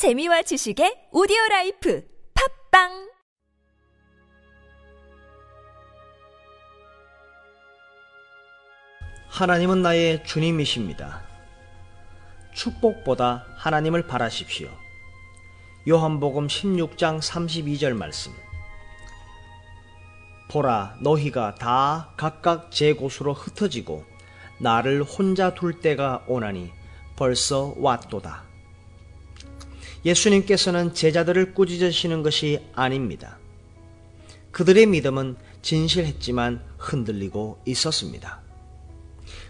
재미와 지식의 오디오 라이프 팟빵 하나님은 나의 주님이십니다. 축복보다 하나님을 바라십시오. 요한복음 16장 32절 말씀. 보라, 너희가 다 각각 제 곳으로 흩어지고 나를 혼자 둘 때가 오나니 벌써 왔도다. 예수님께서는 제자들을 꾸짖으시는 것이 아닙니다. 그들의 믿음은 진실했지만 흔들리고 있었습니다.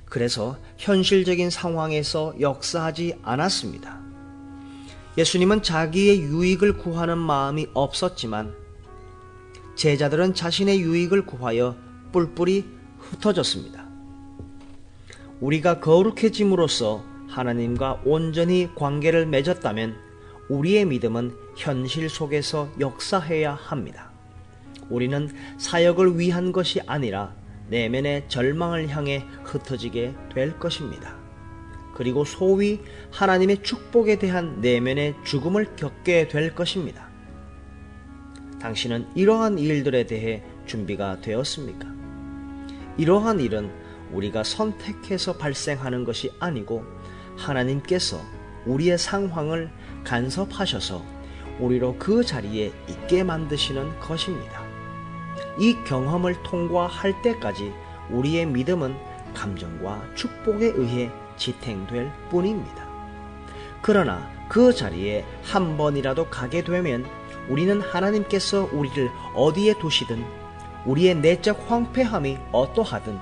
그래서 현실적인 상황에서 역사하지 않았습니다. 예수님은 자기의 유익을 구하는 마음이 없었지만 제자들은 자신의 유익을 구하여 뿔뿔이 흩어졌습니다. 우리가 거룩해짐으로써 하나님과 온전히 관계를 맺었다면 우리의 믿음은 현실 속에서 역사해야 합니다. 우리는 사역을 위한 것이 아니라 내면의 절망을 향해 흩어지게 될 것입니다. 그리고 소위 하나님의 축복에 대한 내면의 죽음을 겪게 될 것입니다. 당신은 이러한 일들에 대해 준비가 되었습니까? 이러한 일은 우리가 선택해서 발생하는 것이 아니고 하나님께서 우리의 상황을 간섭하셔서 우리로 그 자리에 있게 만드시는 것입니다. 이 경험을 통과할 때까지 우리의 믿음은 감정과 축복에 의해 지탱될 뿐입니다. 그러나 그 자리에 한 번이라도 가게 되면 우리는 하나님께서 우리를 어디에 두시든 우리의 내적 황폐함이 어떠하든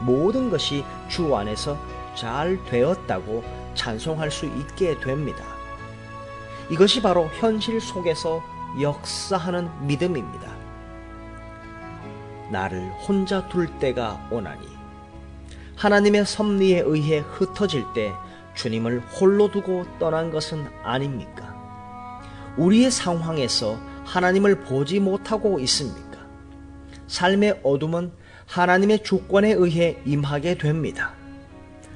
모든 것이 주 안에서 잘 되었다고 찬송할 수 있게 됩니다. 이것이 바로 현실 속에서 역사하는 믿음입니다. 나를 혼자 둘 때가 오나니 하나님의 섭리에 의해 흩어질 때 주님을 홀로 두고 떠난 것은 아닙니까? 우리의 상황에서 하나님을 보지 못하고 있습니까? 삶의 어둠은 하나님의 주권에 의해 임하게 됩니다.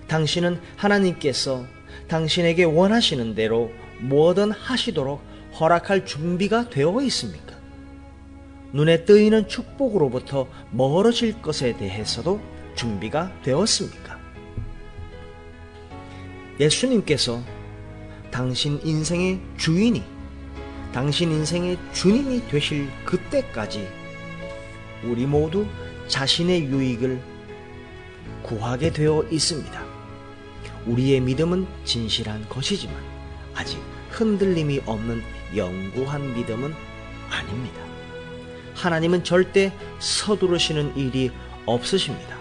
당신은 하나님께서 당신에게 원하시는 대로 뭐든 하시도록 허락할 준비가 되어 있습니까? 눈에 뜨이는 축복으로부터 멀어질 것에 대해서도 준비가 되었습니까? 예수님께서 당신 인생의 주인이, 당신 인생의 주님이 되실 그때까지 우리 모두 자신의 유익을 구하게 되어 있습니다. 우리의 믿음은 진실한 것이지만 아직 흔들림이 없는 영구한 믿음은 아닙니다. 하나님은 절대 서두르시는 일이 없으십니다.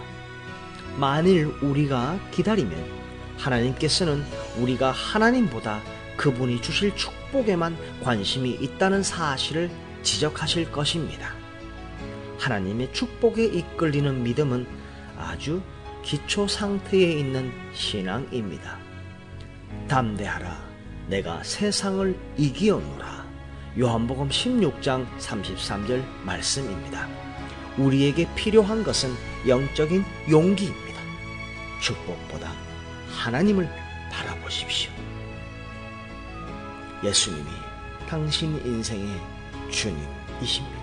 만일 우리가 기다리면 하나님께서는 우리가 하나님보다 그분이 주실 축복에만 관심이 있다는 사실을 지적하실 것입니다. 하나님의 축복에 이끌리는 믿음은 아주 기초 상태에 있는 신앙입니다. 담대하라. 내가 세상을 이기었노라. 요한복음 16장 33절 말씀입니다. 우리에게 필요한 것은 영적인 용기입니다. 축복보다 하나님을 바라보십시오. 예수님이 당신 인생의 주님이십니다.